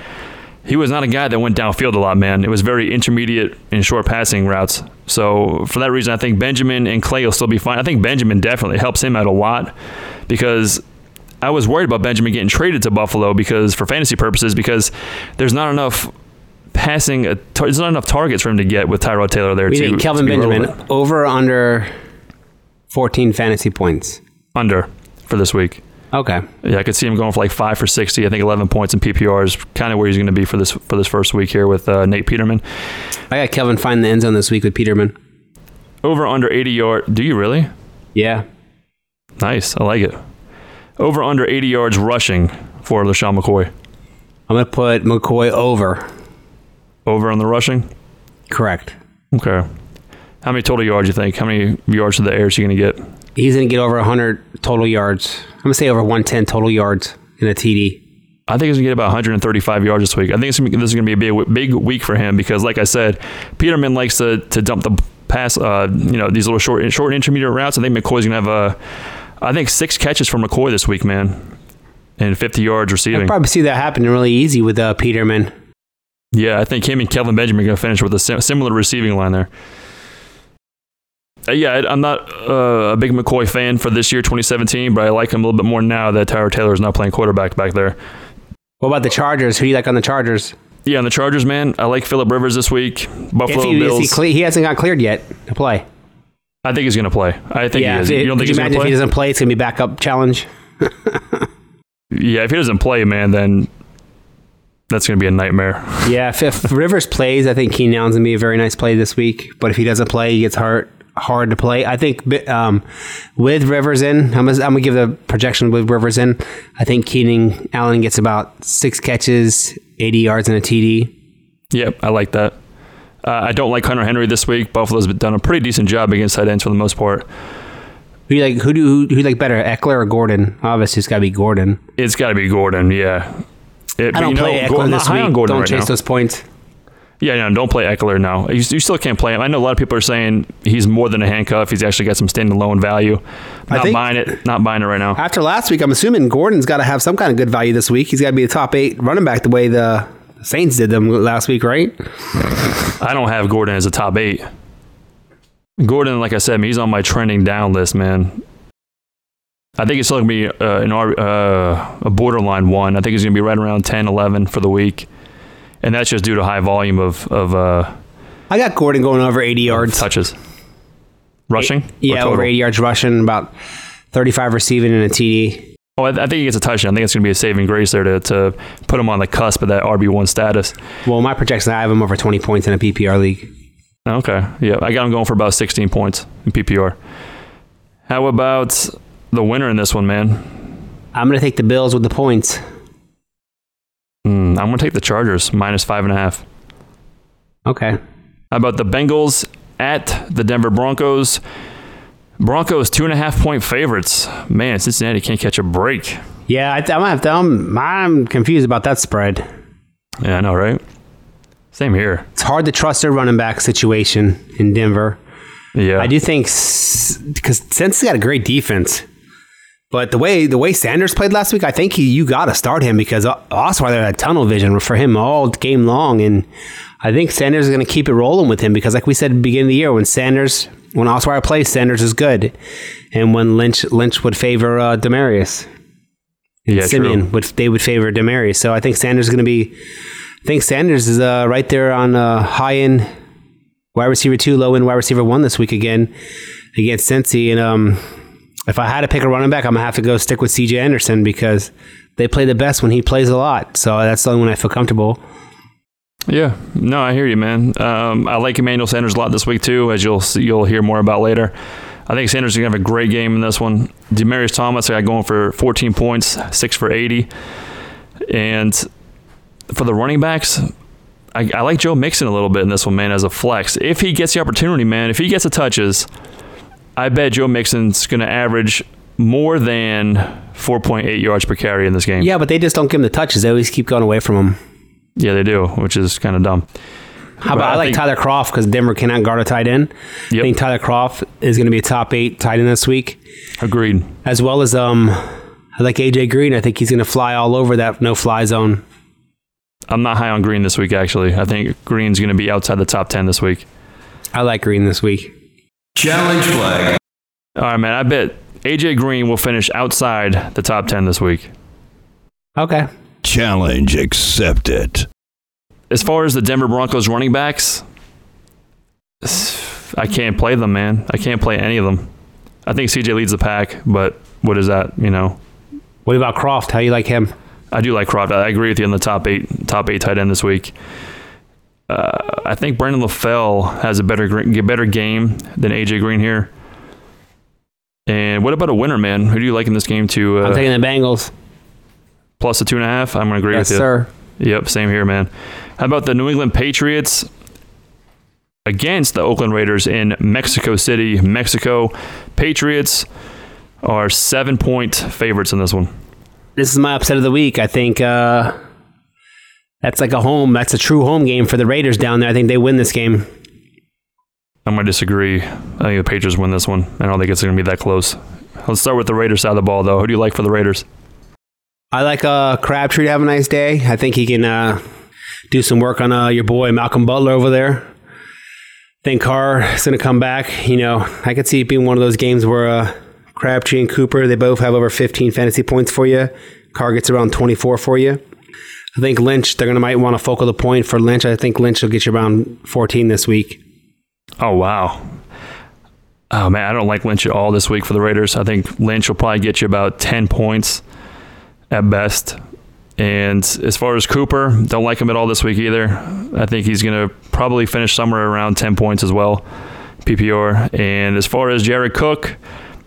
C: he was not a guy that went downfield a lot, man. It was very intermediate and short passing routes. So for that reason, I think Benjamin and Clay will still be fine. I think Benjamin definitely helps him out a lot because I was worried about Benjamin getting traded to Buffalo because for fantasy purposes because there's not enough passing. uh, tar- There's not enough targets for him to get with Tyrod Taylor there.
D: We
C: to,
D: need Kelvin
C: to be
D: Benjamin
C: relevant.
D: over under fourteen fantasy points.
C: under for this week.
D: Okay.
C: Yeah, I could see him going for like five for sixty. I think eleven points in PPR is kind of where he's going to be for this for this first week here with uh, Nate Peterman.
D: I got Kelvin find the end zone this week with Peterman.
C: Over under eighty yard. Do you really?
D: Yeah.
C: Nice. I like it. Over under 80 yards rushing for LeSean McCoy.
D: I'm going to put McCoy over.
C: Over on the rushing.
D: Correct.
C: Okay. How many total yards do you think? How many yards to the air is he going to get?
D: He's going to get over 100 total yards. I'm going to say over 110 total yards in a TD.
C: I think he's going to get about 135 yards this week. I think gonna this is going to be a big, big week for him because, like I said, Peterman likes to, to dump the pass, uh, you know, these little short, short intermediate routes. I think McCoy's going to have, uh, I think, six catches for McCoy this week, man, and 50 yards receiving.
D: I probably see that happening really easy with uh, Peterman.
C: Yeah, I think him and Kelvin Benjamin are going to finish with a sim- similar receiving line there. Uh, yeah, I'm not uh, a big McCoy fan for this year, 2017, but I like him a little bit more now that Tyrod Taylor is not playing quarterback back there.
D: What about the Chargers? Who do you like on the Chargers?
C: Yeah, on the Chargers, man, I like Philip Rivers this week. Buffalo
D: he,
C: Bills.
D: he, cle- he hasn't got cleared yet to play.
C: I think he's going to play. I think
D: yeah.
C: he is.
D: if-
C: You don't think he's
D: you
C: going to
D: imagine if he doesn't play, it's going to be backup challenge.
C: Yeah, if he doesn't play, man, then that's going to be a nightmare.
D: Yeah, if, if Rivers plays, I think Keenan Allen's gonna be a very nice play this week. But if he doesn't play, he gets hurt. Hard to play. I think um, with Rivers in, I'm gonna, I'm gonna give the projection with Rivers in. I think Keenan Allen gets about six catches, 80 yards, and a TD.
C: Yep, I like that. Uh, I don't like Hunter Henry this week. Buffalo's done a pretty decent job against tight ends for the most part.
D: Who you like? Who do who, who you like better, Ekeler or Gordon? Obviously, it's got to be Gordon.
C: It's got to be Gordon, yeah. It,
D: I don't play Ekeler
C: Gordon,
D: this week.
C: Gordon
D: Don't
C: right
D: chase
C: now.
D: those points.
C: Yeah, no, don't play Ekeler now. You, you still can't play him. I know a lot of people are saying he's more than a handcuff. He's actually got some standalone value. Not buying it. Not buying it right now.
D: After last week, I'm assuming Gordon's got to have some kind of good value this week. He's got to be the top eight running back the way the Saints did them last week, right?
C: I don't have Gordon as a top eight. Gordon, like I said, he's on my trending down list, man. I think it's still going to be uh, an, uh, a borderline one. I think he's going to be right around 10, 11 for the week. And that's just due to high volume of, of uh,
D: I got Gordon going over 80 yards.
C: touches. Rushing? Or
D: Yeah, over 80 yards rushing, about 35 receiving and a TD.
C: Oh, I, I think he gets a touchdown. I think it's going to be a saving grace there to, to put him on the cusp of that RB1 status.
D: Well, my projection, I have him over 20 points in a PPR league.
C: Okay. Yeah, I got him going for about 16 points in PPR. How about the winner in this one, man?
D: I'm going to take the Bills with the points.
C: Mm, I'm going to take the Chargers, minus five and a half.
D: Okay.
C: How about the Bengals at the Denver Broncos? Broncos two and a half point favorites. Man, Cincinnati can't catch a break.
D: Yeah, I, I'm, gonna have to, I'm, I'm confused about that spread.
C: Yeah, I know, right? Same here.
D: It's hard to trust their running back situation in Denver.
C: Yeah,
D: I do think because Cincinnati's got a great defense, but the way the way Sanders played last week, I think he, you got to start him because Osweiler had tunnel vision for him all game long, and I think Sanders is going to keep it rolling with him because, like we said at the beginning of the year, when Sanders when Osweiler plays, Sanders is good, and when Lynch Lynch would favor uh, Demaryius,
C: yeah,
D: Simeon
C: true.
D: would they would favor Demaryius. So I think Sanders is going to be. I think Sanders is uh, right there on uh, high end wide receiver two, low end wide receiver one this week again. against Cincy. And um, if I had to pick a running back, I'm gonna have to go stick with C.J. Anderson because they play the best when he plays a lot. So that's the only one I feel comfortable.
C: Yeah, no, I hear you, man. Um, I like Emmanuel Sanders a lot this week too, as you'll you'll hear more about later. I think Sanders is gonna have a great game in this one. Demaryius Thomas, I got going for 14 points, six for 80, and for the running backs, I, I like Joe Mixon a little bit in this one, man, as a flex. If he gets the opportunity, man, if he gets the touches, I bet Joe Mixon's gonna average more than 4.8 yards per carry in this game.
D: Yeah, but they just don't give him the touches. They always keep going away from him.
C: Yeah, they do, which is kind of dumb.
D: How about I,
C: I
D: like
C: think-
D: Tyler Kroft because Denver cannot guard a tight end. I think Tyler Kroft is going to be a top eight tight end this week,
C: Agreed.
D: as well as um, I like AJ Green. I think he's going to fly all over that no fly zone.
C: I'm not high on Green this week, actually. I think Green's going to be outside the top 10 this week.
D: I like Green this week.
A: Challenge flag.
C: All right, man. I bet AJ Green will finish outside the top 10 this week.
D: Okay.
A: Challenge accepted.
C: As far as the Denver Broncos running backs, I can't play them, man. I can't play any of them. I think CJ leads the pack, but what is that? You know,
D: What about Kroft? How you like him?
C: I do like Kroft. I agree with you on the top eight, top eight tight end this week. Uh, I think Brandon LaFell has a better better game than AJ Green here. And what about a winner, man? Who do you like in this game to
D: I'm
C: uh,
D: taking the Bengals.
C: plus a two and a half? I'm going to agree
D: Yes,
C: with you.
D: Yes, sir.
C: Yep, same here, man. How about the New England Patriots against the Oakland Raiders in Mexico City, Mexico? Patriots are seven point favorites in this one.
D: This is my upset of the week. I think uh, that's like a home. That's a true home game for the Raiders down there. I think they win this game.
C: I'm going to disagree. I think the Patriots win this one. I don't think it's going to be that close. Let's start with the Raiders side of the ball, though. Who do you like for the Raiders?
D: I like uh, Crabtree to have a nice day. I think he can uh, do some work on uh, your boy Malcolm Butler over there. I think Carr is going to come back. You know, I could see it being one of those games where uh, Crabtree and Cooper they both have over 15 fantasy points for you. Carr gets around 24 for you. I think Lynch they're going to might want to focal the point for Lynch. I think Lynch will get you around 14 this week.
C: Oh, wow. Oh, man, I don't like Lynch at all this week for the Raiders. I think Lynch will probably get you about 10 points at best. And as far as Cooper, don't like him at all this week either. I think he's going to probably finish somewhere around 10 points as well, PPR. And as far as Jared Cook,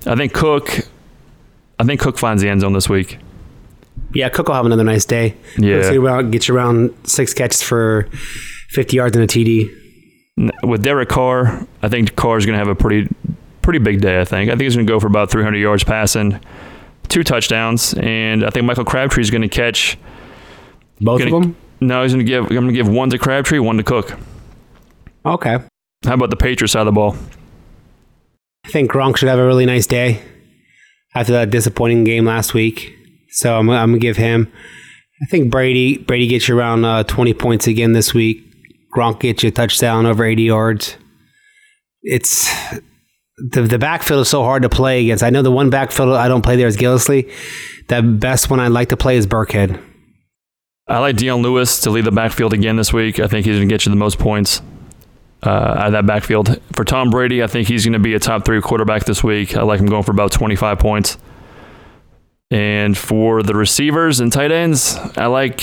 C: I think Cook, I think Cook finds the end zone this week.
D: Yeah, Cook will have another nice day.
C: Yeah.
D: See around, get you around six catches for 50 yards and a TD.
C: With Derek Carr, I think Carr is going to have a pretty, pretty big day. I think. I think he's going to go for about 300 yards passing, two touchdowns, and I think Michael Crabtree is going to catch.
D: Both
C: Gonna-
D: of them?
C: No, he's going to give. I'm going to give one to Crabtree, one to Cook.
D: Okay.
C: How about the Patriots side of the ball?
D: I think Gronk should have a really nice day after that disappointing game last week. So I'm, I'm gonna give him. I think Brady Brady gets you around uh, 20 points again this week. Gronk gets you a touchdown over 80 yards. It's the the backfield is so hard to play against. I know the one backfield I don't play there is Gillislee. The best one I like to play is Burkhead.
C: I like Dion Lewis to lead the backfield again this week. I think he's going to get you the most points uh, out of that backfield. For Tom Brady, I think he's going to be a top three quarterback this week. I like him going for about 25 points. And for the receivers and tight ends, I like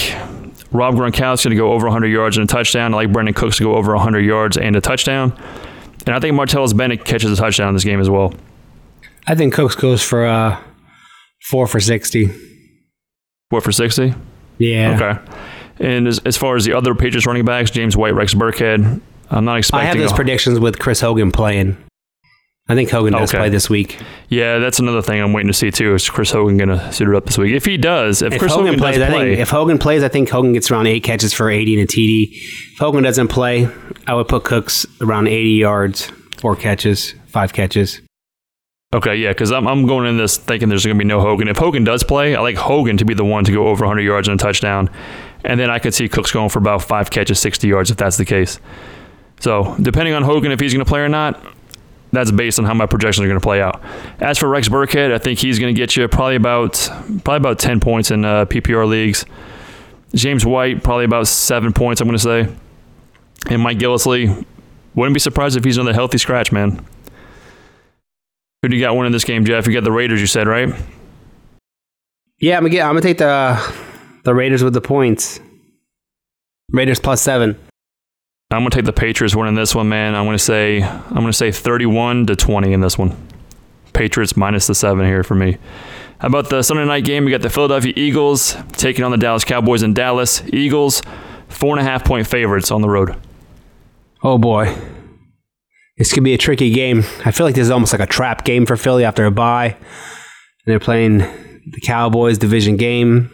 C: Rob Gronkowski to go over 100 yards and a touchdown. I like Brandin Cooks to go over 100 yards and a touchdown. And I think Martellus Bennett catches a touchdown in this game as well.
D: I think Cooks goes for uh, four for 60.
C: What for 60?
D: Yeah.
C: Okay. And as, as far as the other Patriots running backs, James White, Rex Burkhead, I'm not expecting.
D: I have those
C: a-
D: predictions with Chris Hogan playing. I think Hogan does
C: Okay.
D: play this week.
C: yeah, that's another thing I'm waiting to see too. Is Chris Hogan going to suit it up this week? If he does, if,
D: If
C: Chris
D: Hogan,
C: Hogan,
D: plays,
C: play,
D: think if Hogan plays, I think Hogan gets around eight catches for 80 and a TD. If Hogan doesn't play, I would put Cooks around 80 yards, four catches, five catches.
C: okay, yeah, because I'm, I'm going in this thinking there's going to be no Hogan. If Hogan does play, I like Hogan to be the one to go over 100 yards and a touchdown, and then I could see Cooks going for about five catches, 60 yards if that's the case. So depending on Hogan if he's going to play or not, that's based on how my projections are going to play out. As for Rex Burkhead, I think he's going to get you probably about probably about 10 points in uh, PPR leagues. James White probably about seven points. I'm going to say, and Mike Gillislee wouldn't be surprised if he's another healthy scratch, man. Who do you got winning this game, Jeff? You got the Raiders, you said, right?
D: Yeah, I'm gonna get. I'm gonna take the the Raiders with the points. Raiders plus seven.
C: I'm gonna take the Patriots winning this one, man. I'm gonna say I'm gonna say 31 to 20 in this one. Patriots minus the seven here for me. How about the Sunday night game? We got the Philadelphia Eagles taking on the Dallas Cowboys in Dallas. Eagles four and a half point favorites on the road.
D: Oh boy, this could be a tricky game. I feel like this is almost like a trap game for Philly after a bye, and they're playing the Cowboys division game.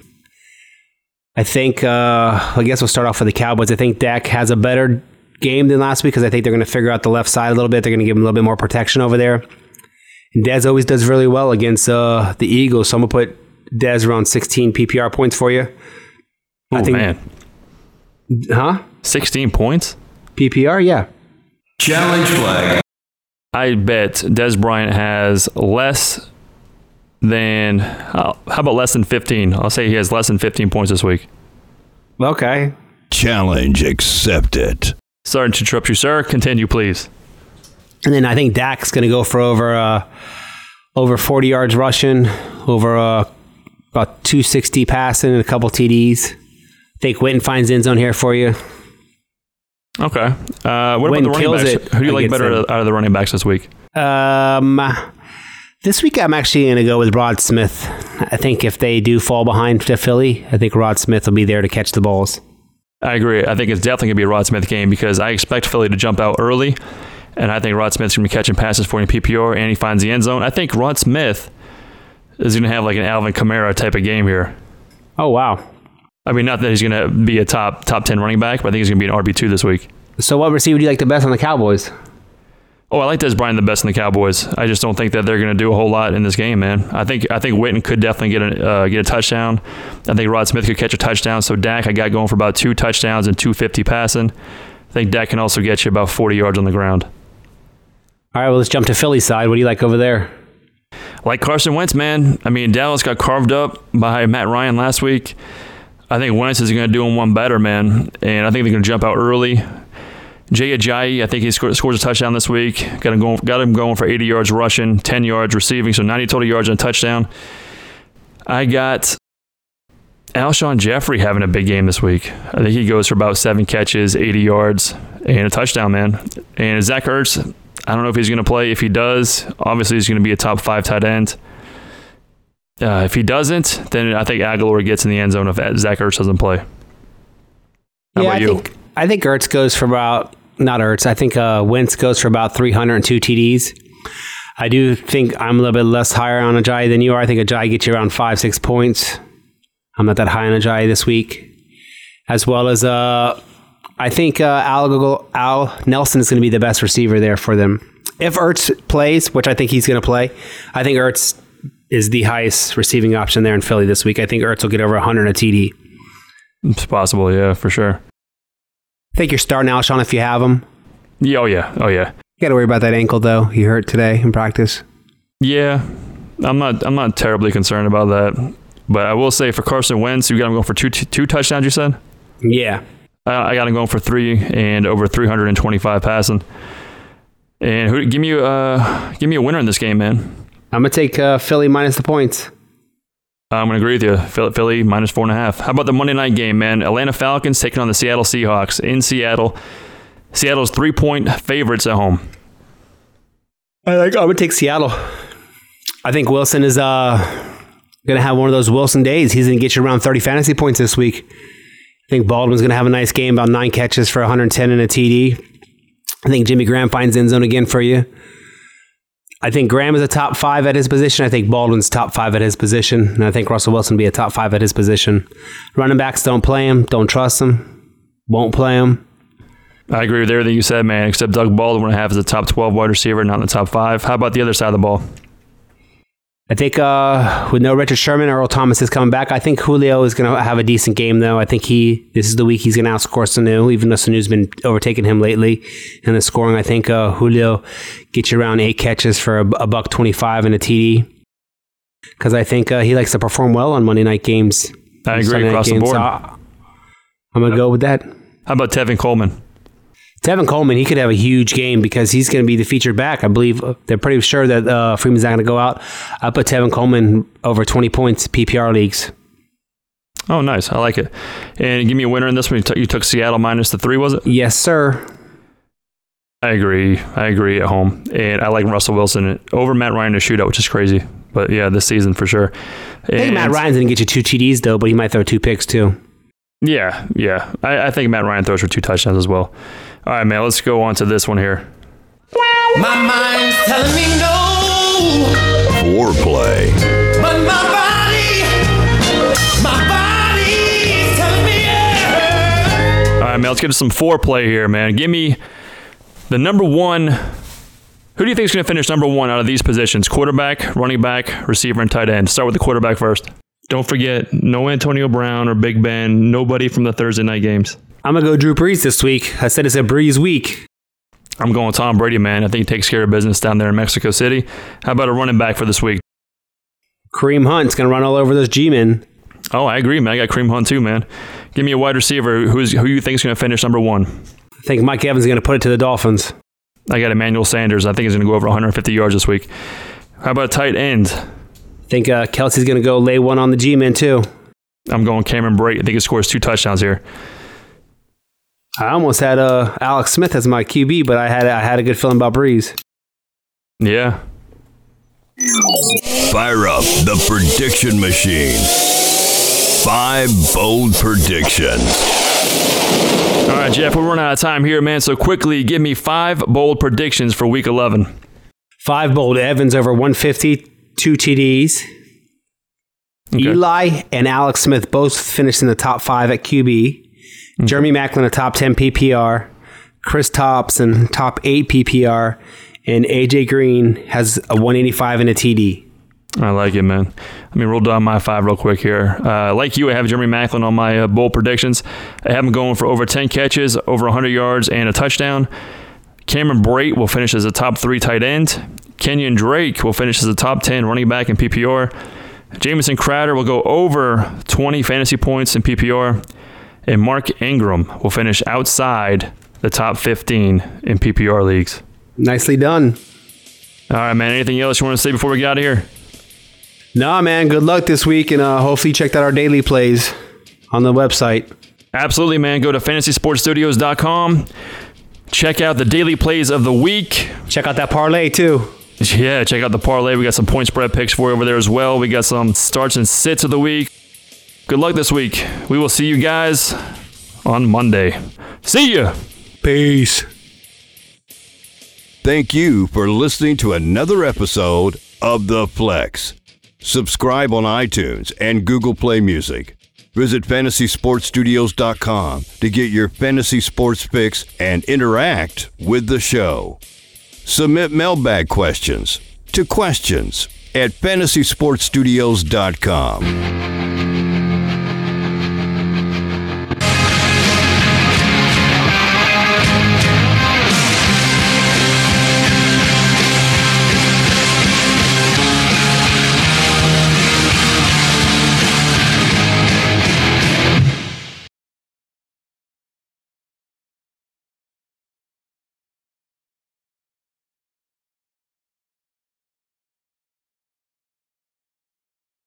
D: I think, uh, I guess we'll start off with the Cowboys. I think Dak has a better game than last week because I think they're going to figure out the left side a little bit. They're going to give him a little bit more protection over there. And Dez always does really well against uh, the Eagles. So I'm going to put Dez around 16 PPR points for you.
C: Oh
D: I think-
C: man,
D: Huh?
C: 16 points.
D: PPR? Yeah.
A: Challenge flag.
C: I bet Dez Bryant has less than uh, how about less than 15? I'll say he has less than 15 points this week.
D: Okay.
A: Challenge accepted.
C: Sorry to interrupt you, sir. Continue, please.
D: And then I think Dak's going to go for over uh, over 40 yards rushing, over uh, about 260 passing, and a couple TDs. I think Witten finds end zone here for you.
C: Okay. Uh, what
D: Wynn
C: about the running backs?
D: it
C: Who do you like better
D: them.
C: out of the running backs this week?
D: Um, this week I'm actually going to go with Rod Smith. I think if they do fall behind to Philly, I think Rod Smith will be there to catch the balls.
C: I agree. I think it's definitely going to be a Rod Smith game because I expect Philly to jump out early, and I think Rod Smith's going to be catching passes for in PPR, and he finds the end zone. I think Rod Smith is going to have like an Alvin Kamara type of game here.
D: Oh wow!
C: I mean, not that he's going to be a top top ten running back, but I think he's going to be an RB two this week.
D: So what receiver do you like the best on the Cowboys?
C: Oh, I like Dez Bryant the best in the Cowboys. I just don't think that they're going to do a whole lot in this game, man. I think I think Witten could definitely get a uh, get a touchdown. I think Rod Smith could catch a touchdown. So Dak, I got going for about two touchdowns and 250 passing. I think Dak can also get you about 40 yards on the ground.
D: All right, well let's jump to Philly side. What do you like over there?
C: Like Carson Wentz, man. I mean, Dallas got carved up by Matt Ryan last week. I think Wentz is going to do him one better, man. And I think they're going to jump out early. Jay Ajayi, I think he sco- scores a touchdown this week. Got him going. Got him going for 80 yards rushing, 10 yards receiving, so 90 total yards and a touchdown. I got Alshon Jeffery having a big game this week. I think he goes for about seven catches, 80 yards, and a touchdown, man. And Zach Ertz, I don't know if he's going to play. If he does, obviously he's going to be a top five tight end. Uh, if he doesn't, then I think Agholor gets in the end zone if Zach Ertz doesn't play. How
D: yeah,
C: about
D: I
C: you?
D: think I think Ertz goes for about not Ertz. I think uh, Wentz goes for about 302 TDs. I do think I'm a little bit less higher on Ajayi than you are. I think Ajayi gets you around five, six points. I'm not that high on Ajayi this week. As well as uh, I think uh, Al, Al Nelson is going to be the best receiver there for them. If Ertz plays, which I think he's going to play, I think Ertz is the highest receiving option there in Philly this week. I think Ertz will get over 100 a TD.
C: It's possible, yeah, for sure.
D: Think you're starting Alshon if you have him.
C: Yeah, oh yeah, oh yeah,
D: You got to worry about that ankle though. He hurt today in practice.
C: yeah. I'm not, I'm not terribly concerned about that. But I will say for Carson Wentz, you got him going for two, two touchdowns. You said
D: Yeah.
C: I I got him going for three and over 325 passing. And who, give me, a- uh, give me a winner in this game, man.
D: I'm gonna take uh, Philly minus the points.
C: I'm going to agree with you. Philly, Philly minus four and a half. How about the Monday night game, man? Atlanta Falcons taking on the Seattle Seahawks in Seattle. Seattle's three point favorites at home.
D: I like. I would take Seattle. I think Wilson is uh gonna have one of those Wilson days. He's gonna get you around 30 fantasy points this week. I think Baldwin's gonna have a nice game, about nine catches for 110 and a TD. I think Jimmy Graham finds end zone again for you. I think Graham is a top five at his position. I think Baldwin's top five at his position. And I think Russell Wilson will be a top five at his position. Running backs don't play him, don't trust him, won't play him.
C: I agree with everything you said, man, except Doug Baldwin I have as a top 12 wide receiver, not in the top five. How about the other side of the ball?
D: I think uh, with no Richard Sherman, Earl Thomas is coming back. I think Julio is going to have a decent game, though. I think he this is the week he's going to outscore Sanu, even though Sanu's been overtaking him lately in the scoring. I think uh, Julio gets you around eight catches for a, a buck twenty five and a TD because I think uh, he likes to perform well on Monday night games.
C: I agree
D: Sunday
C: across the board.
D: So I'm going to go with that.
C: How about Tevin Coleman?
D: Tevin Coleman, he could have a huge game because he's going to be the featured back. I believe they're pretty sure that uh, Freeman's not going to go out. I put Tevin Coleman over 20 points PPR leagues.
C: Oh, nice. I like it. And give me a winner in this one. You, took- you took Seattle minus the three, was it?
D: Yes, sir.
C: I agree. I agree at home. And I like Russell Wilson over Matt Ryan to shoot out, which is crazy. But yeah, this season for sure.
D: I think Matt
C: And-
D: Ryan's going to get you two TDs, though, but he might throw two picks, too.
C: Yeah, yeah. I, I think Matt Ryan throws for two touchdowns as well. All right, man. Let's go on to this one here.
E: My mind's telling me no,
A: Foreplay.
E: but my body, my body's telling me yeah.
C: All right, man. Let's get to some foreplay here, man. Give me the number one. Who do you think is going to finish number one out of these positions? Quarterback, running back, receiver, and tight end. Start with the quarterback first. Don't forget, no Antonio Brown or Big Ben. Nobody from the Thursday night games.
D: I'm going to go Drew Brees this week. I said it's a Brees week.
C: I'm going Tom Brady, man. I think he takes care of business down there in Mexico City. How about a running back for this week?
D: Kareem Hunt's going to run all over those G-men.
C: Oh, I agree, man. I got Kareem Hunt too, man. Give me a wide receiver. Who's who you think is going to finish number one?
D: I think Mike Evans is going to put it to the Dolphins.
C: I got Emmanuel Sanders. I think he's going to go over 150 yards this week. How about a tight end?
D: I think uh, Kelce's going to go lay one on the G-men, too.
C: I'm going Cameron Brate. I think he scores two touchdowns here.
D: I almost had uh, Alex Smith as my QB, but I had I had a good feeling about Brees.
C: Yeah.
A: Fire up the prediction machine. Five bold predictions.
C: All right, Jeff, we're running out of time here, man. So quickly, give me five bold predictions for Week 11.
D: Five bold Evans over 150, two TDs.
C: Okay.
D: Eli and Alex Smith both finished in the top five at QB. Jeremy Maclin, a top 10 PPR. Chris Thompson, top eight PPR. And AJ Green has a 185 and a TD.
C: I like it, man. Let me roll down my five real quick here. Uh, like you, I have Jeremy Maclin on my uh, bold predictions. I have him going for over 10 catches, over 100 yards, and a touchdown. Cameron Brate will finish as a top three tight end. Kenyan Drake will finish as a top 10 running back in PPR. Jamison Crowder will go over 20 fantasy points in PPR. And Mark Ingram will finish outside the top 15 in PPR leagues.
D: Nicely done.
C: All right, man. Anything else you want to say before we get out of here?
D: Nah, man. Good luck this week, and uh, hopefully check out our daily plays on the website.
C: Absolutely, man. Go to fantasysportstudios.com. Check out the daily plays of the week.
D: Check out that parlay too.
C: Yeah, check out the parlay. We got some point spread picks for you over there as well. We got some starts and sits of the week. Good luck this week. We will see you guys on Monday. See ya.
D: Peace.
A: Thank you for listening to another episode of The Flex. Subscribe on iTunes and Google Play Music. Visit fantasysportstudios.com to get your fantasy sports fix and interact with the show. Submit mailbag questions to questions at fantasysportstudios.com.